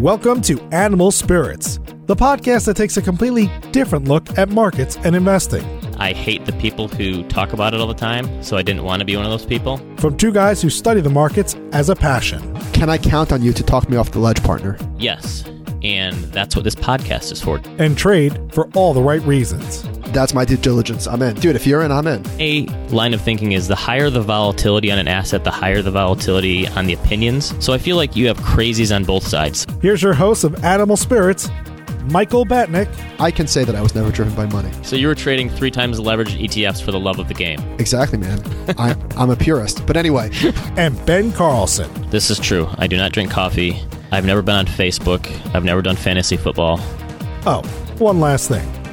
Welcome to Animal Spirits, the podcast that takes a completely different look at markets and investing. I hate the people who talk about it all the time, so I didn't want to be one of those people. From two guys who study the markets as a passion. Can I count on you to talk me off the ledge, partner? Yes, and that's what this podcast is for. And trade for all the right reasons. That's my due diligence. I'm in. Dude, if you're in, I'm in. A line of thinking is the higher the volatility on an asset, the higher the volatility on the opinions. So I feel like you have crazies on both sides. Here's your host of Animal Spirits, Michael Batnick. I can say that I was never driven by money. So you were trading three times leveraged ETFs for the love of the game. Exactly, man. I, I'm a purist. But anyway, And Ben Carlson. This is true. I do not drink coffee. I've never been on Facebook. I've never done fantasy football. Oh, one last thing.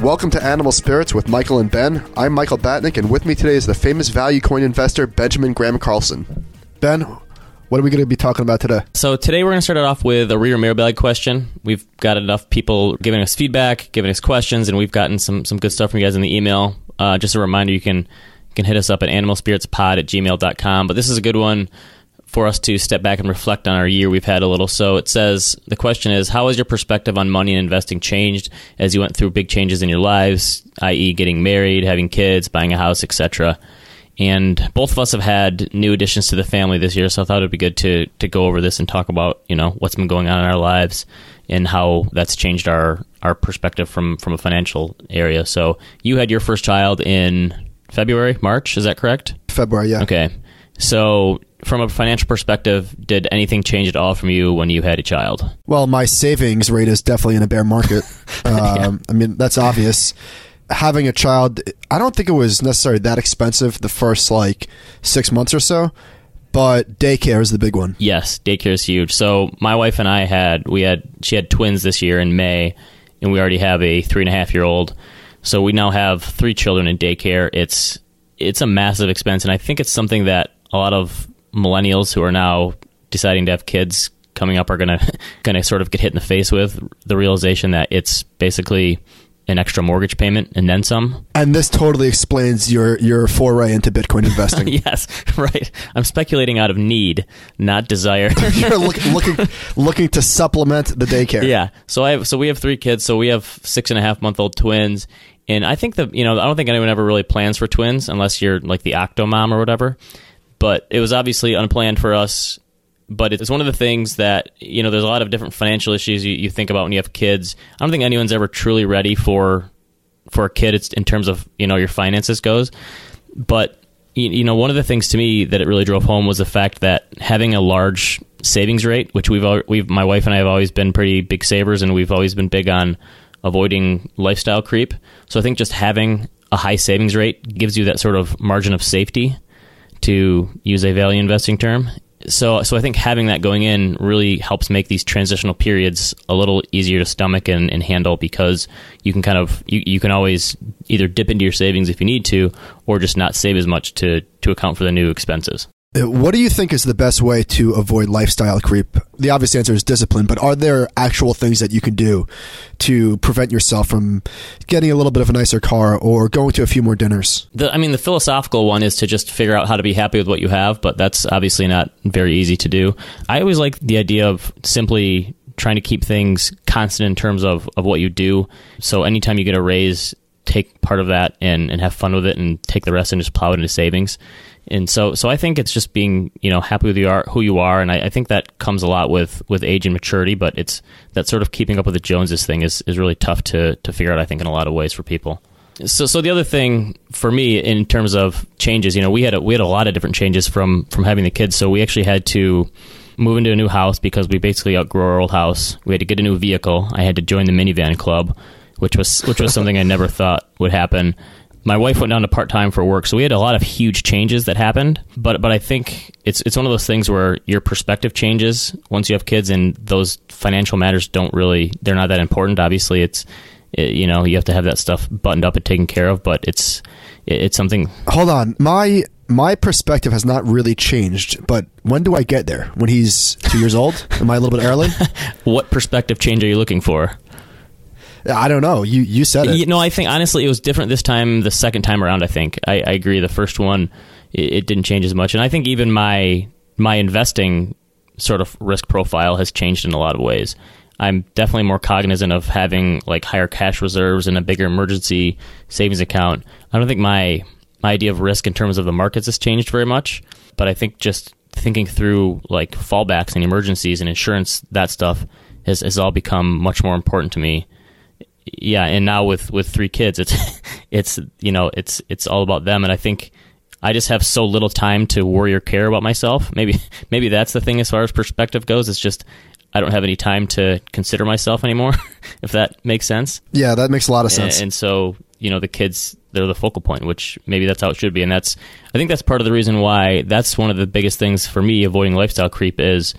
Welcome to Animal Spirits with Michael and Ben. I'm Michael Batnick, and with me today is the famous value coin investor, Benjamin Graham Carlson. Ben, what are we going to be talking about today? So today we're going to start it off with a reader mailbag question. We've got enough people giving us feedback, giving us questions, and we've gotten some some good stuff from you guys in the email. Uh, just a reminder, you can you can hit us up at animalspiritspod at gmail.com. But this is a good one for us to step back and reflect on our year we've had a little. So it says the question is how has your perspective on money and investing changed as you went through big changes in your lives, i.e., getting married, having kids, buying a house, etc. And both of us have had new additions to the family this year, so I thought it'd be good to to go over this and talk about you know what's been going on in our lives and how that's changed our our perspective from from a financial area. So you had your first child in February, March, is that correct? February, yeah. Okay. So, from a financial perspective, did anything change at all from you when you had a child? Well, my savings rate is definitely in a bear market. Um, I mean, that's obvious. Having a child, I don't think it was necessarily that expensive the first like six months or so, but daycare is the big one. Yes, daycare is huge. So, my wife and I had we had she had twins this year in May, and we already have a three and a half year old. So we now have three children in daycare. It's it's a massive expense, and I think it's something that a lot of millennials who are now deciding to have kids coming up are gonna gonna sort of get hit in the face with the realization that it's basically an extra mortgage payment and then some. And this totally explains your your foray into Bitcoin investing. yes, right. I'm speculating out of need, not desire. You're look, looking looking to supplement the daycare. yeah. So I have so we have three kids. So we have six and a half month old twins, and I think that you know I don't think anyone ever really plans for twins unless you're like the octo mom or whatever. But it was obviously unplanned for us. But it's one of the things that you know. There's a lot of different financial issues you, you think about when you have kids. I don't think anyone's ever truly ready for for a kid. It's in terms of you know your finances goes. But you, know, one of the things to me that it really drove home was the fact that having a large savings rate, which we've we've my wife and I have always been pretty big savers, and we've always been big on avoiding lifestyle creep. So I think just having a high savings rate gives you that sort of margin of safety, to use a value investing term. So, so I think having that going in really helps make these transitional periods a little easier to stomach and, and handle because you can kind of you, you can always either dip into your savings if you need to, or just not save as much to to account for the new expenses. What do you think is the best way to avoid lifestyle creep? The obvious answer is discipline, but are there actual things that you can do to prevent yourself from getting a little bit of a nicer car or going to a few more dinners? The, I mean, the philosophical one is to just figure out how to be happy with what you have, but that's obviously not very easy to do. I always like the idea of simply trying to keep things constant in terms of, of what you do. So anytime you get a raise, take part of that and, and have fun with it and take the rest and just plow it into savings. And so, so I think it's just being, you know, happy with you are, who you are. And I, I think that comes a lot with, with age and maturity, but it's that sort of keeping up with the Joneses thing is, is really tough to, to figure out, I think, in a lot of ways for people. So, so the other thing for me in terms of changes, you know, we had a, we had a lot of different changes from from having the kids. So we actually had to move into a new house because we basically outgrew our old house. We had to get a new vehicle. I had to join the minivan club, which was which was something I never thought would happen. My wife went down to part time for work, so we had a lot of huge changes that happened. But but I think it's it's one of those things where your perspective changes once you have kids, and those financial matters don't really they're not that important. Obviously, it's it, you know, you have to have that stuff buttoned up and taken care of. But it's it, it's something. Hold on, my my perspective has not really changed. But when do I get there? When he's two years old? Am I a little bit early? What perspective change are you looking for? I don't know. You you said it. You know, I think honestly, it was different this time. The second time around, I think I, I agree. The first one, it, it didn't change as much, and I think even my my investing sort of risk profile has changed in a lot of ways. I'm definitely more cognizant of having like higher cash reserves and a bigger emergency savings account. I don't think my my idea of risk in terms of the markets has changed very much, but I think just thinking through like fallbacks and emergencies and insurance, that stuff has, has all become much more important to me. Yeah, and now with with three kids, it's it's you know it's it's all about them, and I think I just have so little time to worry or care about myself. Maybe maybe that's the thing as far as perspective goes. It's just I don't have any time to consider myself anymore, if that makes sense. Yeah, that makes a lot of sense. And, and so you know the kids they're the focal point, which maybe that's how it should be, and that's I think that's part of the reason why that's one of the biggest things for me avoiding lifestyle creep is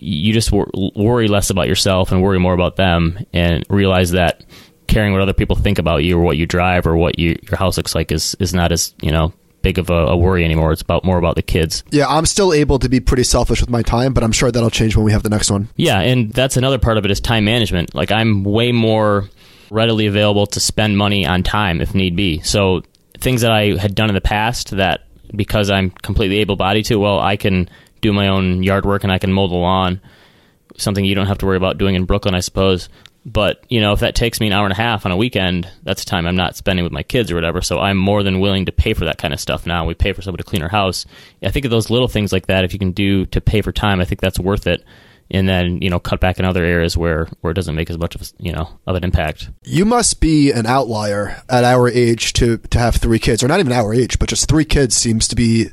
you just wor- worry less about yourself and worry more about them, and realize that caring what other people think about you or what you drive or what you, your house looks like is is not as you know big of a, a, worry anymore. It's about more about the kids. Yeah, I'm still able to be pretty selfish with my time, but I'm sure that'll change when we have the next one. Yeah, and that's another part of it is time management. Like I'm way more readily available to spend money on time if need be. So things that I had done in the past that because I'm completely able bodied to, well, I can do my own yard work and I can mow the lawn. Something you don't have to worry about doing in Brooklyn, I suppose. But you know, if that takes me an hour and a half on a weekend, that's time I'm not spending with my kids or whatever. So I'm more than willing to pay for that kind of stuff now. We pay for somebody to clean our house. I think of those little things like that. If you can do to pay for time, I think that's worth it. And then you know, cut back in other areas where where it doesn't make as much of a, you know of an impact. You must be an outlier at our age to to have three kids, or not even our age, but just three kids seems to be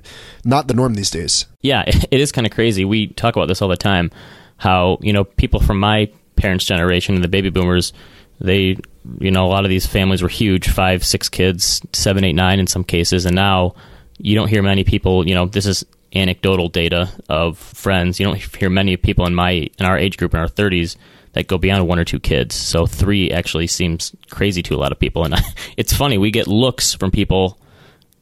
not the norm these days. Yeah, it is kind of crazy. We talk about this all the time. How you know people from my parents' generation and the baby boomers, they, you know, a lot of these families were huge five, six kids, seven, eight, nine in some cases. And now you don't hear many people, you know, this is anecdotal data of friends. You don't hear many people in my, in our age group in our 30s that go beyond one or two kids. So three actually seems crazy to a lot of people. And it's funny, we get looks from people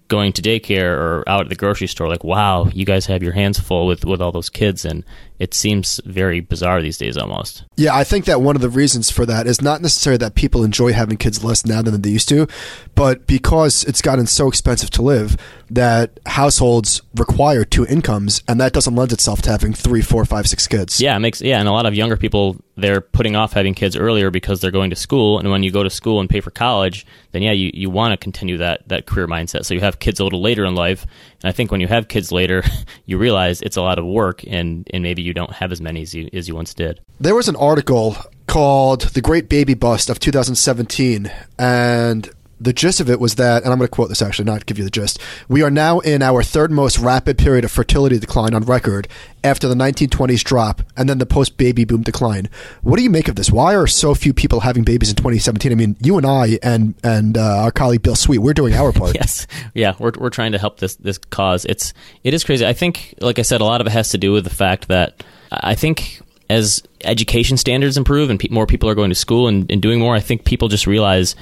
going to daycare or out at the grocery store like wow you guys have your hands full with with all those kids and it seems very bizarre these days almost. Yeah i think that one of the reasons for that is not necessarily that people enjoy having kids less now than they used to but because it's gotten so expensive to live that households require two incomes and that doesn't lend itself to having three four five six kids. Yeah it makes yeah and a lot of younger people they're putting off having kids earlier because they're going to school and when you go to school and pay for college then yeah you, you want to continue that that career mindset. So you have kids a little later in life and i think when you have kids later you realize it's a lot of work and and maybe you don't have as many as you as you once did. There was an article called the great baby bust of 2017 and the gist of it was that, and I'm going to quote this actually, not give you the gist. We are now in our third most rapid period of fertility decline on record after the 1920s drop and then the post baby boom decline. What do you make of this? Why are so few people having babies in 2017? I mean, you and I and and uh, our colleague Bill Sweet, we're doing our part. yes, yeah, we're we're trying to help this this cause. It's it is crazy. I think, like I said, a lot of it has to do with the fact that I think as education standards improve and pe- more people are going to school and, and doing more, I think people just realize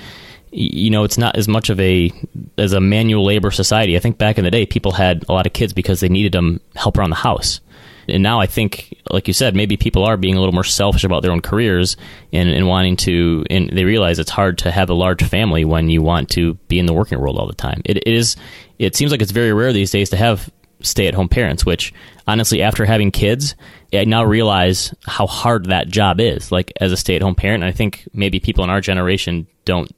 you know it's not as much of a as a manual labor society. I think back in the day, people had a lot of kids because they needed them help around the house. And now I think, like you said, maybe people are being a little more selfish about their own careers and, and wanting to, and they realize it's hard to have a large family when you want to be in the working world all the time. It, it is, it seems like it's very rare these days to have stay at home parents, which honestly, after having kids, I now realize how hard that job is, like as a stay at home parent. I think maybe people in our generation don't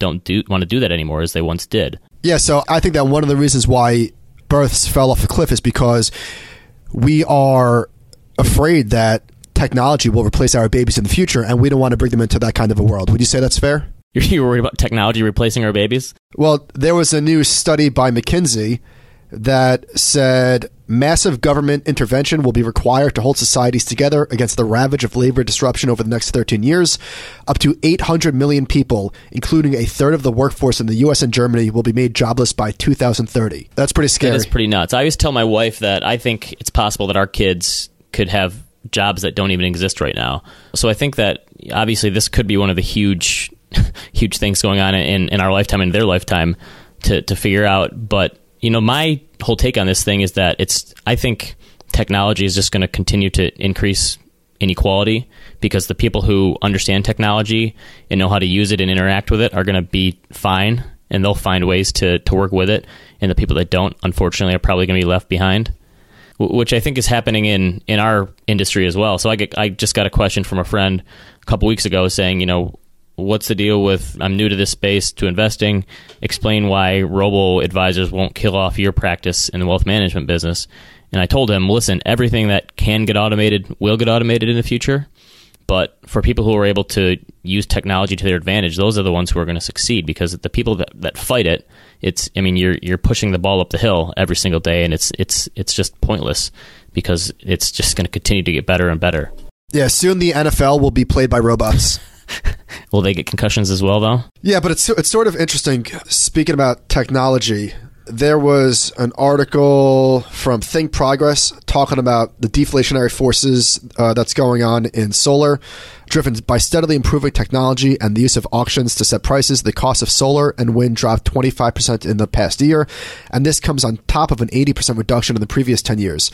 don't do want to do that anymore as they once did. Yeah, so I think that one of the reasons why births fell off the cliff is because we are afraid that technology will replace our babies in the future, and we don't want to bring them into that kind of a world. Would you say that's fair? You're worried about technology replacing our babies? Well, there was a new study by McKinsey that said massive government intervention will be required to hold societies together against the ravage of labor disruption over the next 13 years. Up to 800 million people, including a third of the workforce in the US and Germany, will be made jobless by 2030. That's pretty scary. That's pretty nuts. I always tell my wife that I think it's possible that our kids could have jobs that don't even exist right now. So I think that obviously this could be one of the huge huge things going on in, in our lifetime and their lifetime to, to figure out. But, you know, my whole take on this thing is that it's, I think technology is just going to continue to increase inequality because the people who understand technology and know how to use it and interact with it are going to be fine and they'll find ways to, to work with it. And the people that don't, unfortunately, are probably going to be left behind, which I think is happening in, in our industry as well. So I, get, I just got a question from a friend a couple weeks ago saying, you know, what's the deal with I'm new to this space to investing? Explain why robo advisors won't kill off your practice in the wealth management business. And I told him, listen, everything that can get automated will get automated in the future. But for people who are able to use technology to their advantage, those are the ones who are going to succeed because the people that, that fight it, it's I mean you're you're pushing the ball up the hill every single day and it's it's it's just pointless because it's just going to continue to get better and better. Yeah, soon the NFL will be played by robots. will they get concussions as well though? Yeah, but it's it's sort of interesting speaking about technology there was an article from Think Progress talking about the deflationary forces uh, that's going on in solar, driven by steadily improving technology and the use of auctions to set prices. The cost of solar and wind dropped 25% in the past year, and this comes on top of an 80% reduction in the previous 10 years.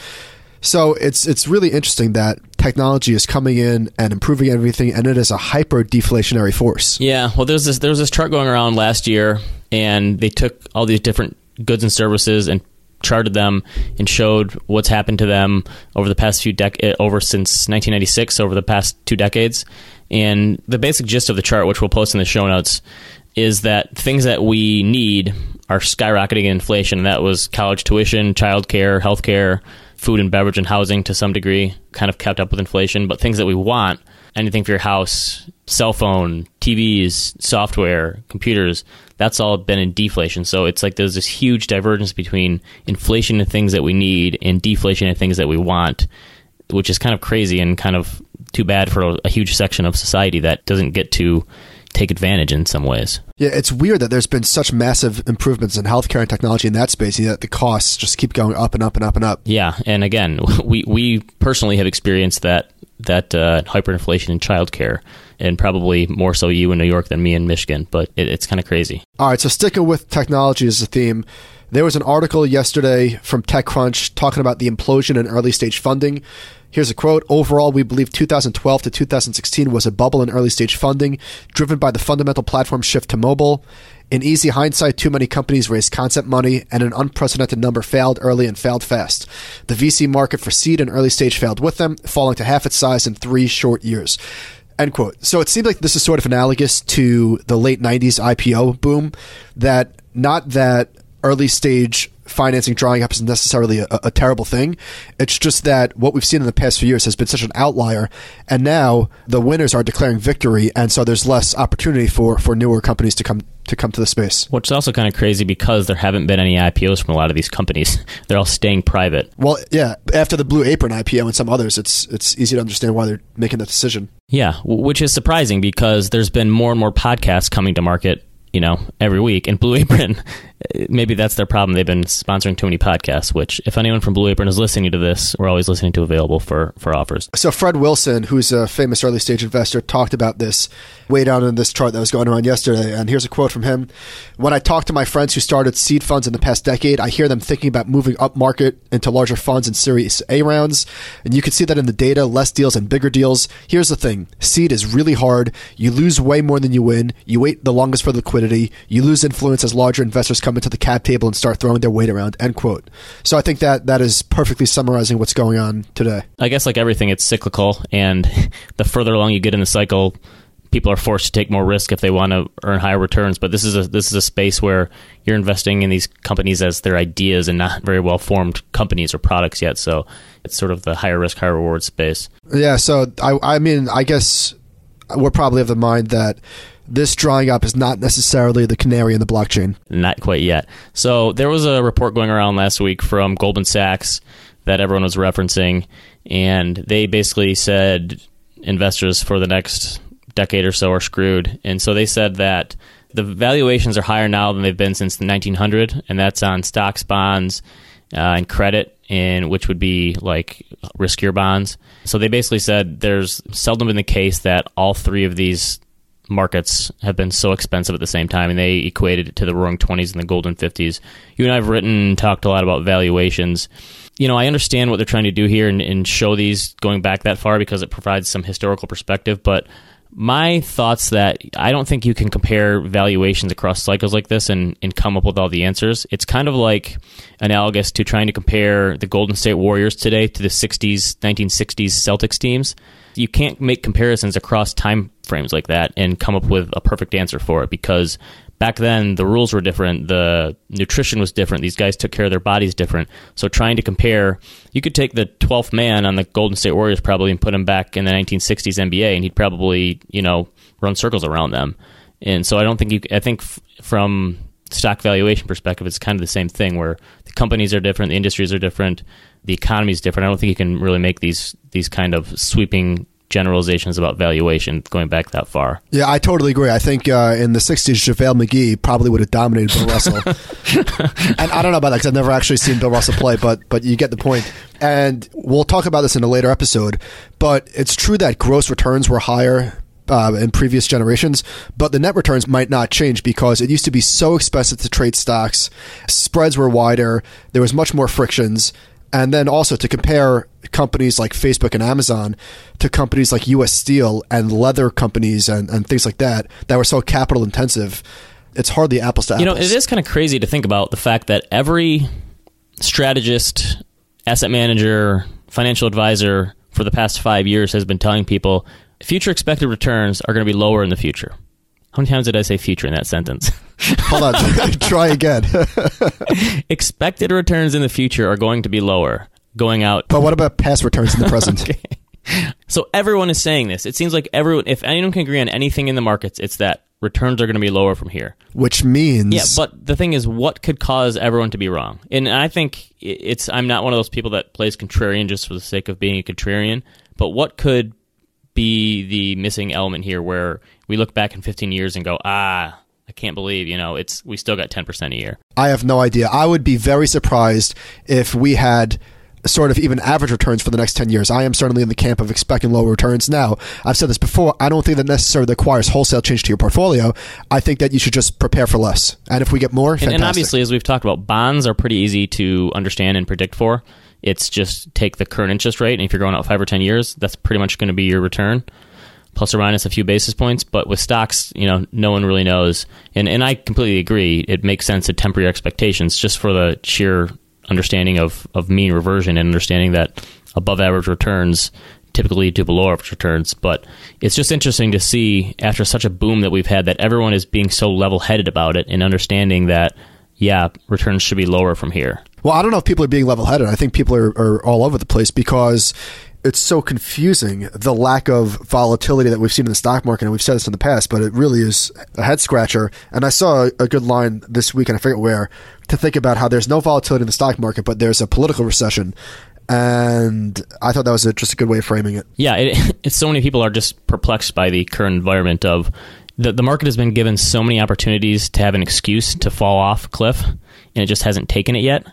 So it's it's really interesting that technology is coming in and improving everything, and it is a hyper deflationary force. Yeah, well, there's this there was this chart going around last year, and they took all these different goods and services and charted them and showed what's happened to them over the past few dec- eh, over since 1996 over the past two decades and the basic gist of the chart which we'll post in the show notes is that things that we need are skyrocketing in inflation that was college tuition childcare healthcare food and beverage and housing to some degree kind of kept up with inflation but things that we want anything for your house cell phone tvs software computers that's all been in deflation. So it's like there's this huge divergence between inflation and things that we need and deflation and things that we want, which is kind of crazy and kind of too bad for a, a huge section of society that doesn't get to take advantage in some ways. Yeah, it's weird that there's been such massive improvements in healthcare and technology in that space, and yet the costs just keep going up and up and up and up. Yeah, and again, we we personally have experienced that that uh, hyperinflation in childcare and probably more so you in New York than me in Michigan. But it, it's kind of crazy. All right, so sticking with technology as a theme, there was an article yesterday from TechCrunch talking about the implosion in early stage funding. Here's a quote Overall, we believe 2012 to 2016 was a bubble in early stage funding, driven by the fundamental platform shift to mobile. In easy hindsight, too many companies raised concept money, and an unprecedented number failed early and failed fast. The VC market for seed and early stage failed with them, falling to half its size in three short years. End quote. So it seems like this is sort of analogous to the late 90s IPO boom, that not that early stage financing drying up is necessarily a, a, terrible thing. It's just that what we've seen in the past few years has been such an outlier, and now the winners are declaring victory, and so there's less opportunity for, for newer companies to come to come to the space. Which is also kind of crazy because there haven't been any IPOs from a lot of these companies. They're all staying private. Well, yeah, after the Blue Apron IPO and some others, it's it's easy to understand why they're making that decision. Yeah, which is surprising because there's been more and more podcasts coming to market you know, every week. And Blue Apron, maybe that's their problem. They've been sponsoring too many podcasts, which if anyone from Blue Apron is listening to this, we're always listening to available for, for offers. So Fred Wilson, who's a famous early stage investor, talked about this way down in this chart that was going around yesterday. And here's a quote from him. When I talk to my friends who started seed funds in the past decade, I hear them thinking about moving up market into larger funds and Series A rounds. And you can see that in the data, less deals and bigger deals. Here's the thing. Seed is really hard. You lose way more than you win. You wait the longest for liquidity. You lose influence as larger investors come into the cap table and start throwing their weight around. End quote. So I think that that is perfectly summarizing what's going on today. I guess like everything, it's cyclical, and the further along you get in the cycle, people are forced to take more risk if they want to earn higher returns. But this is a this is a space where you're investing in these companies as their ideas and not very well formed companies or products yet. So it's sort of the higher risk, higher reward space. Yeah. So I I mean I guess we're probably of the mind that this drying up is not necessarily the canary in the blockchain. Not quite yet. So there was a report going around last week from Goldman Sachs that everyone was referencing, and they basically said investors for the next decade or so are screwed. And so they said that the valuations are higher now than they've been since the 1900, and that's on stocks, bonds, uh, and credit, and which would be like riskier bonds. So they basically said there's seldom been the case that all three of these markets have been so expensive at the same time, and they equated it to the roaring 20s and the golden 50s. You and I have written and talked a lot about valuations. You know, I understand what they're trying to do here and, and show these going back that far because it provides some historical perspective, but my thoughts that I don't think you can compare valuations across cycles like this and, and come up with all the answers. It's kind of like analogous to trying to compare the Golden State Warriors today to the 60s, 1960s Celtics teams. You can't make comparisons across time frames like that and come up with a perfect answer for it because back then the rules were different, the nutrition was different, these guys took care of their bodies different. So trying to compare, you could take the 12th man on the Golden State Warriors probably and put him back in the 1960s NBA and he'd probably, you know, run circles around them. And so I don't think you I think f- from stock valuation perspective it's kind of the same thing where the companies are different, the industries are different, the economy is different. I don't think you can really make these these kind of sweeping generalizations about valuation going back that far. Yeah, I totally agree. I think uh, in the 60s, JaVale McGee probably would have dominated Bill Russell. and I don't know about that because I've never actually seen Bill Russell play, but but you get the point. And we'll talk about this in a later episode. But it's true that gross returns were higher uh, in previous generations, but the net returns might not change because it used to be so expensive to trade stocks. Spreads were wider. There was much more frictions. And then also to compare companies like Facebook and Amazon to companies like US Steel and leather companies and, and things like that that were so capital intensive, it's hardly apples to apples. You know, it is kind of crazy to think about the fact that every strategist, asset manager, financial advisor for the past five years has been telling people future expected returns are going to be lower in the future. How many times did I say future in that sentence? Hold on, try again. expected returns in the future are going to be lower going out. But what about past returns in the present? okay. So everyone is saying this. It seems like everyone, if anyone can agree on anything in the markets, it's that returns are going to be lower from here. Which means, yeah. But the thing is, what could cause everyone to be wrong? And I think it's. I'm not one of those people that plays contrarian just for the sake of being a contrarian. But what could be the missing element here, where we look back in 15 years and go, ah, I can't believe, you know, it's we still got 10% a year. I have no idea. I would be very surprised if we had sort of even average returns for the next 10 years. I am certainly in the camp of expecting lower returns. Now, I've said this before, I don't think that necessarily requires wholesale change to your portfolio. I think that you should just prepare for less. And if we get more, and, and obviously, as we've talked about, bonds are pretty easy to understand and predict for. It's just take the current interest rate, and if you're going out five or 10 years, that's pretty much going to be your return plus or minus a few basis points. But with stocks, you know, no one really knows. And and I completely agree. It makes sense to temper your expectations just for the sheer understanding of, of mean reversion and understanding that above average returns typically to below average returns. But it's just interesting to see after such a boom that we've had that everyone is being so level headed about it and understanding that, yeah, returns should be lower from here. Well, I don't know if people are being level headed. I think people are, are all over the place because it's so confusing the lack of volatility that we've seen in the stock market and we've said this in the past but it really is a head scratcher. And i saw a good line this week and i forget where to think about how there's no volatility in the stock market but there's a political recession. And i thought that was a, just a good way of framing it. Yeah it, it's so many people are just perplexed by the current environment of the, the market has been given so many opportunities to have an excuse to fall off cliff and it just hasn't taken it yet.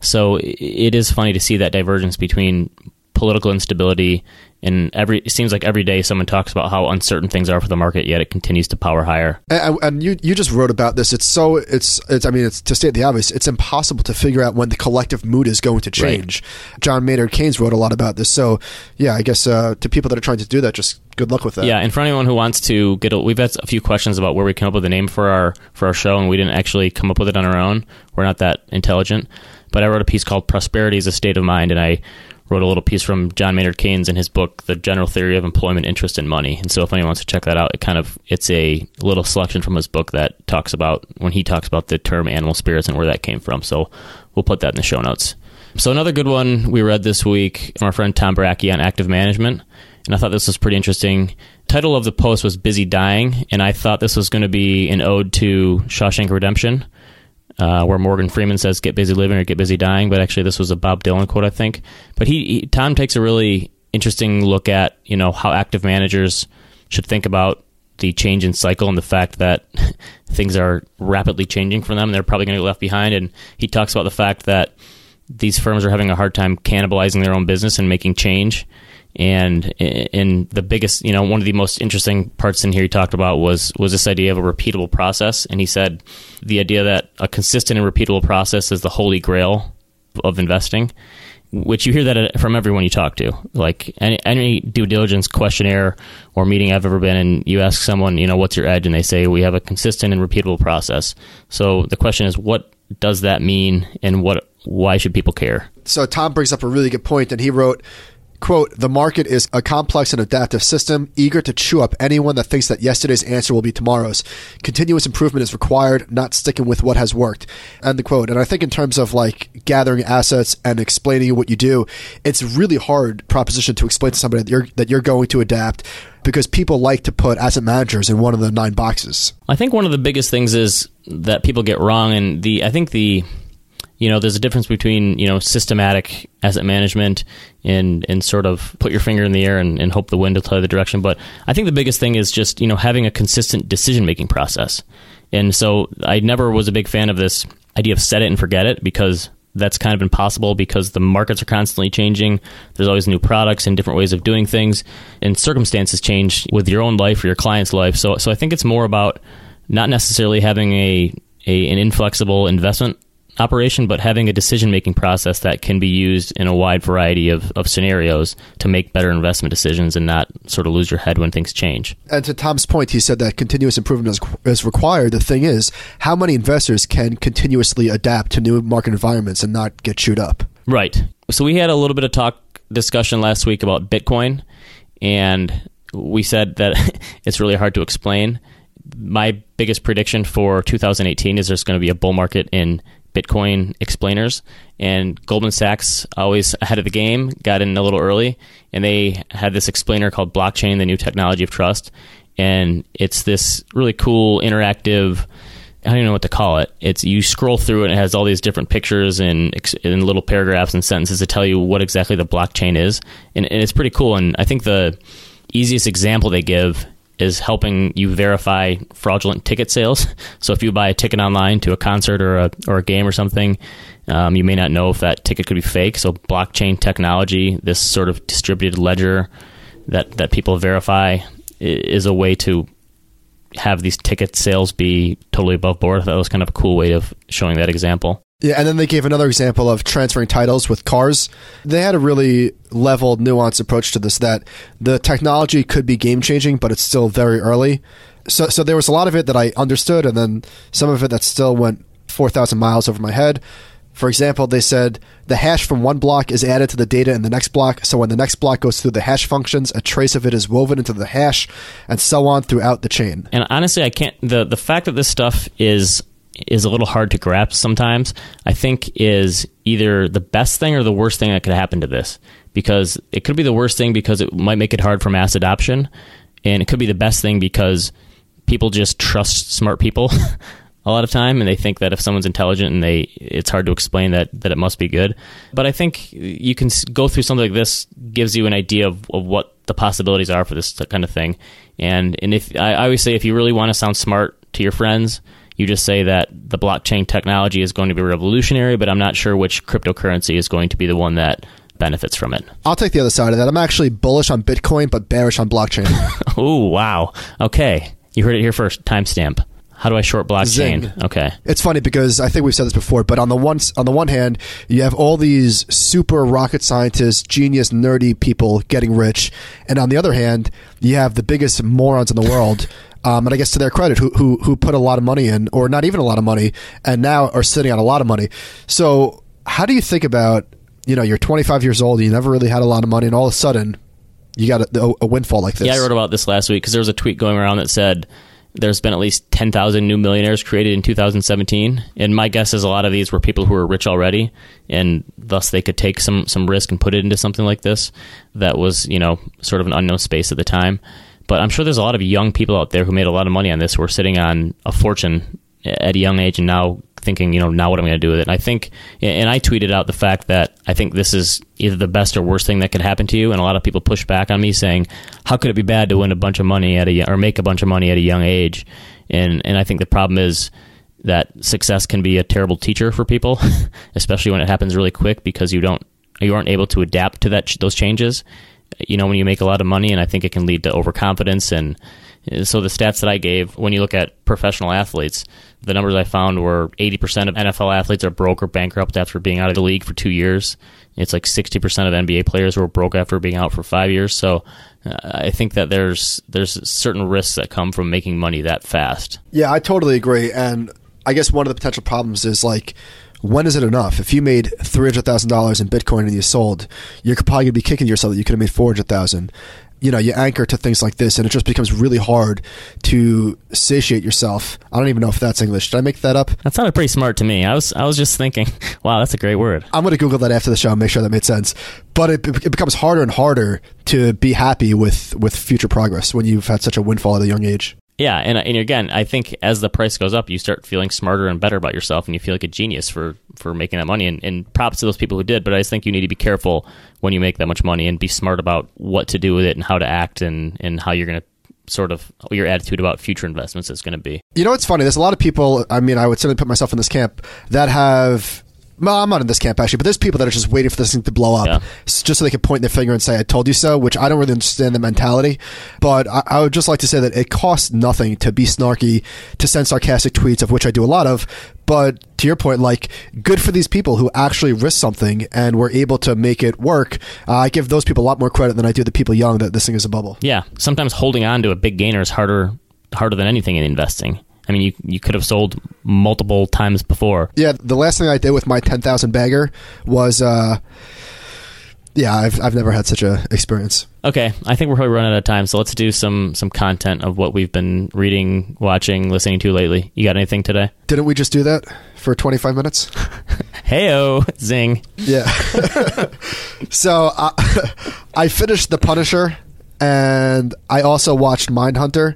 So it is funny to see that divergence between political instability and every it seems like every day someone talks about how uncertain things are for the market yet it continues to power higher. And, and, you you just wrote about this. It's so it's it's i mean it's to state the obvious it's impossible to figure out when the collective mood is going to change. Right. john maynard keynes wrote a lot about this. So yeah i guess uh, to people that are trying to do that just good luck with that. Yeah and for anyone who wants to get a, we've had a few questions about where we came up with a name for our for our show and we didn't actually come up with it on our own. We're not that intelligent. But i wrote a piece called prosperity is a state of mind and i wrote a little piece from John Maynard Keynes in his book, The General Theory of Employment, Interest, and Money. And so, if anyone wants to check that out, it kind of it's a little selection from his book that talks about when he talks about the term animal spirits and where that came from. So, we'll put that in the show notes. So, another good one we read this week from our friend Tom Brakke on active management, and I thought this was pretty interesting. Title of the post was "Busy Dying," and I thought this was going to be an ode to Shawshank Redemption uh, where Morgan Freeman says "get busy living" or "get busy dying," but actually this was a Bob Dylan quote, I think. But he, he Tom takes a really interesting look at you know how active managers should think about the change in cycle and the fact that things are rapidly changing for them. They're probably going to get left behind, and he talks about the fact that these firms are having a hard time cannibalizing their own business and making change. And in the biggest, you know, one of the most interesting parts in here he talked about was was this idea of a repeatable process. And he said the idea that a consistent and repeatable process is the holy grail of investing which you hear that from everyone you talk to. Like any, any due diligence questionnaire or meeting I've ever been in, you ask someone, you know, what's your edge, and they say we have a consistent and repeatable process. So the question is, what does that mean, and what why should people care? So Tom brings up a really good point, and he wrote Quote, the market is a complex and adaptive system, eager to chew up anyone that thinks that yesterday's answer will be tomorrow's. Continuous improvement is required, not sticking with what has worked. End the quote. And I think in terms of like gathering assets and explaining what you do, it's really hard proposition to explain to somebody that you're, that you're going to adapt because people like to put asset managers in one of the nine boxes. I think one of the biggest things is that people get wrong and the, I think the, you know, there's a difference between you know systematic asset management and and sort of put your finger in the air and, and hope the wind will tell you the direction. But I think the biggest thing is just you know having a consistent decision making process. And so I never was a big fan of this idea of set it and forget it because that's kind of impossible because the markets are constantly changing. There's always new products and different ways of doing things, and circumstances change with your own life or your client's life. So, so I think it's more about not necessarily having a, a an inflexible investment operation, but having a decision making process that can be used in a wide variety of, of scenarios to make better investment decisions and not sort of lose your head when things change. And to Tom's point, he said that continuous improvement is, is required. The thing is, how many investors can continuously adapt to new market environments and not get chewed up? Right. So we had a little bit of talk discussion last week about Bitcoin, and we said that it's really hard to explain. My biggest prediction for 2018 is there's going to be a bull market in Bitcoin explainers, and Goldman Sachs, always ahead of the game, got in a little early, and they had this explainer called Blockchain, the new technology of trust, and it's this really cool interactive. I don't even know what to call it. It's you scroll through and it has all these different pictures and, and little paragraphs and sentences to tell you what exactly the blockchain is, and, and it's pretty cool. And I think the easiest example they give is helping you verify fraudulent ticket sales. So if you buy a ticket online to a concert or a or a game or something, um, you may not know if that ticket could be fake. So blockchain technology, this sort of distributed ledger that that people verify, is a way to have these ticket sales be totally above board. I thought That was kind of a cool way of showing that example. Yeah, and then they gave another example of transferring titles with cars. They had a really leveled, nuanced approach to this that the technology could be game changing, but it's still very early. So, so there was a lot of it that I understood, and then some of it that still went 4,000 miles over my head. For example, they said the hash from one block is added to the data in the next block, so when the next block goes through the hash functions, a trace of it is woven into the hash, and so on throughout the chain. And honestly, I can't. the The fact that this stuff is is a little hard to grasp sometimes, I think is either the best thing or the worst thing that could happen to this. Because it could be the worst thing because it might make it hard for mass adoption, and it could be the best thing because people just trust smart people a lot of time and they think that if someone's intelligent and they it's hard to explain that that it must be good but i think you can go through something like this gives you an idea of, of what the possibilities are for this kind of thing and and if I, I always say if you really want to sound smart to your friends you just say that the blockchain technology is going to be revolutionary, but I'm not sure which cryptocurrency is going to be the one that benefits from it. I'll take the other side of that. I'm actually bullish on Bitcoin, but bearish on blockchain. oh, wow. Okay. You heard it here first. Timestamp. How do I short blockchain? Zing. Okay. It's funny because I think we've said this before, but on the one on the one hand, you have all these super rocket scientists, genius, nerdy people getting rich, and on the other hand, you have the biggest morons in the world um, and I guess to their credit, who, who who put a lot of money in, or not even a lot of money, and now are sitting on a lot of money. So, how do you think about you know you're 25 years old, you never really had a lot of money, and all of a sudden you got a, a windfall like this? Yeah, I wrote about this last week because there was a tweet going around that said there's been at least 10,000 new millionaires created in 2017. And my guess is a lot of these were people who were rich already, and thus they could take some, some risk and put it into something like this that was, you know, sort of an unknown space at the time. But I'm sure there's a lot of young people out there who made a lot of money on this who are sitting on a fortune at a young age and now thinking, you know, now what am I going to do with it? And I think, and I tweeted out the fact that I think this is either the best or worst thing that could happen to you. And a lot of people pushed back on me saying, how could it be bad to win a bunch of money at a, or make a bunch of money at a young age? And, and I think the problem is that success can be a terrible teacher for people, especially when it happens really quick because you don't, you aren't able to adapt to that, those changes you know, when you make a lot of money, and I think it can lead to overconfidence. And uh, so the stats that I gave, when you look at professional athletes, the numbers I found were 80% of NFL athletes are broke or bankrupt after being out of the league for two years. It's like 60% of NBA players were broke after being out for five years. So uh, I think that there's there's certain risks that come from making money that fast. Yeah, I totally agree. And I guess one of the potential problems is like, when is it enough? If you made three hundred thousand dollars in Bitcoin and you sold, you're probably gonna be kicking yourself that you could have made four hundred thousand. You know, you anchor to things like this, and it just becomes really hard to satiate yourself. I don't even know if that's English. Did I make that up? That sounded pretty smart to me. I was I was just thinking, wow, that's a great word. I'm going to Google that after the show and make sure that made sense. But it, it becomes harder and harder to be happy with with future progress when you've had such a windfall at a young age. Yeah, and, and again, I think as the price goes up, you start feeling smarter and better about yourself, and you feel like a genius for for making that money. And, and props to those people who did, but I just think you need to be careful when you make that much money and be smart about what to do with it and how to act and and how you're going to sort of your attitude about future investments is going to be. You know what's funny? There's a lot of people. I mean, I would certainly put myself in this camp that have. Well, I'm not in this camp actually, but there's people that are just waiting for this thing to blow up, Yeah. just so they can point their finger and say, "I told you so." Which I don't really understand the mentality, but I, I would just like to say that it costs nothing to be snarky, to send sarcastic tweets, of which I do a lot of. But to your point, like, good for these people who actually risked something and were able to make it work. Uh, I give those people a lot more credit than I do the people young that this thing is a bubble. Yeah, sometimes holding on to a big gainer is harder harder than anything in investing. I mean, you you could have sold multiple times before. Yeah, the last thing I did with my ten thousand bagger was, uh, yeah, I've I've never had such a experience. Okay, I think we're probably running out of time, so let's do some some content of what we've been reading, watching, listening to lately. You got anything today? Didn't we just do that for twenty five minutes? Heyo, zing. Yeah. so uh, I finished The Punisher, and I also watched Mindhunter,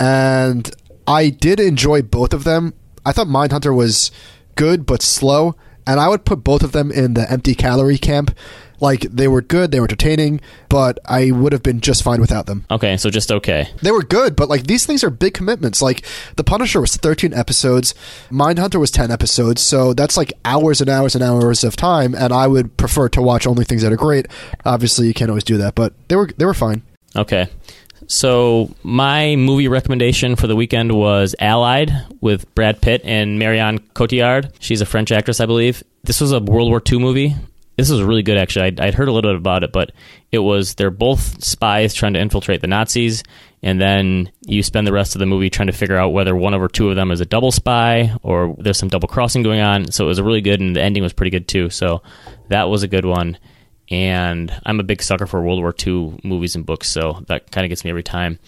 and I did enjoy both of them. I thought Mindhunter was good but slow, and I would put both of them in the empty calorie camp. Like they were good, they were entertaining, but I would have been just fine without them. Okay, so just okay. They were good, but like these things are big commitments. Like The Punisher was 13 episodes, Mindhunter was 10 episodes, so that's like hours and hours and hours of time. And I would prefer to watch only things that are great. Obviously, you can't always do that, but they were they were fine. Okay. So my movie recommendation for the weekend was Allied with Brad Pitt and Marianne Cotillard. She's a French actress, I believe. This was a World War II movie. This was really good, actually. I'd, I'd heard a little bit about it, but it was they're both spies trying to infiltrate the Nazis, and then you spend the rest of the movie trying to figure out whether one or two of them is a double spy or there's some double crossing going on. So it was really good, and the ending was pretty good too. So that was a good one and I'm a big sucker for World War II movies and books, so that kind of gets me every time.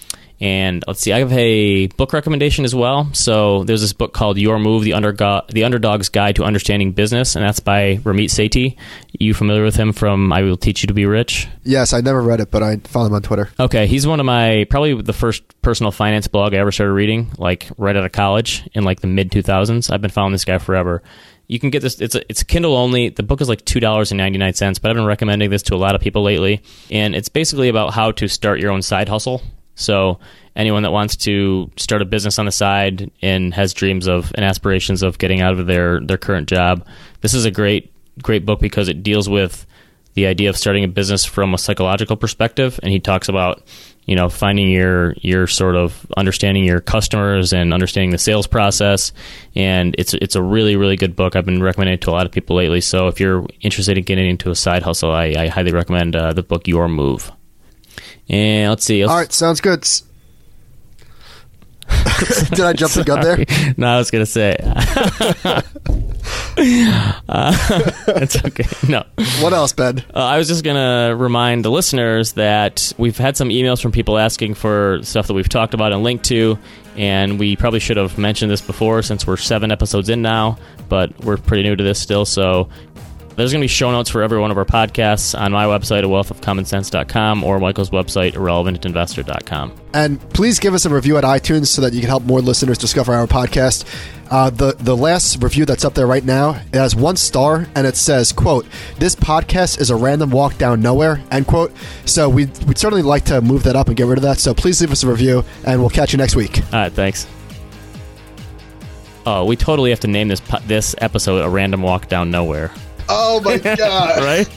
And let's see, I have a book recommendation as well. So there's this book called Your Move: The Undergo- The Underdog's Guide to Understanding Business, and that's by Ramit Sethi. You familiar with him from I Will Teach You to Be Rich? Yes, I never read it, but I follow him on Twitter. Okay, he's one of my probably the first personal finance blog I ever started reading, like right out of college in like the mid 2000s. I've been following this guy forever. You can get this. It's a, it's Kindle only. The book is like two dollars and ninety nine cents. But I've been recommending this to a lot of people lately, and it's basically about how to start your own side hustle. So anyone that wants to start a business on the side and has dreams of and aspirations of getting out of their their current job, this is a great great book because it deals with the idea of starting a business from a psychological perspective and he talks about you know finding your your sort of understanding your customers and understanding the sales process. And it's it's a really really good book. I've been recommending it to a lot of people lately. So if you're interested in getting into a side hustle I, I highly recommend uh, the book Your Move. And let's see let's- All right, sounds good. Did I jump the gun there? no I was gonna say uh, it's okay no What else, Ben? Uh, I was just going to remind the listeners that we've had some emails from people asking for stuff that we've talked about and linked to, and we probably should have mentioned this before since we're seven episodes in now, but we're pretty new to this still. So there's going to be show notes for every one of our podcasts on my website, a wealthofcommonsense.com, or Michael's website, irrelevantinvestor.com. And please give us a review at iTunes so that you can help more listeners discover our podcast. Uh, the the last review that's up there right now it has one star and it says, "quote This podcast is a random walk down nowhere." End quote. So we we'd certainly like to move that up and get rid of that. So please leave us a review, and we'll catch you next week. All right, thanks. Oh, we totally have to name this this episode "A Random Walk Down Nowhere," Oh my god! right?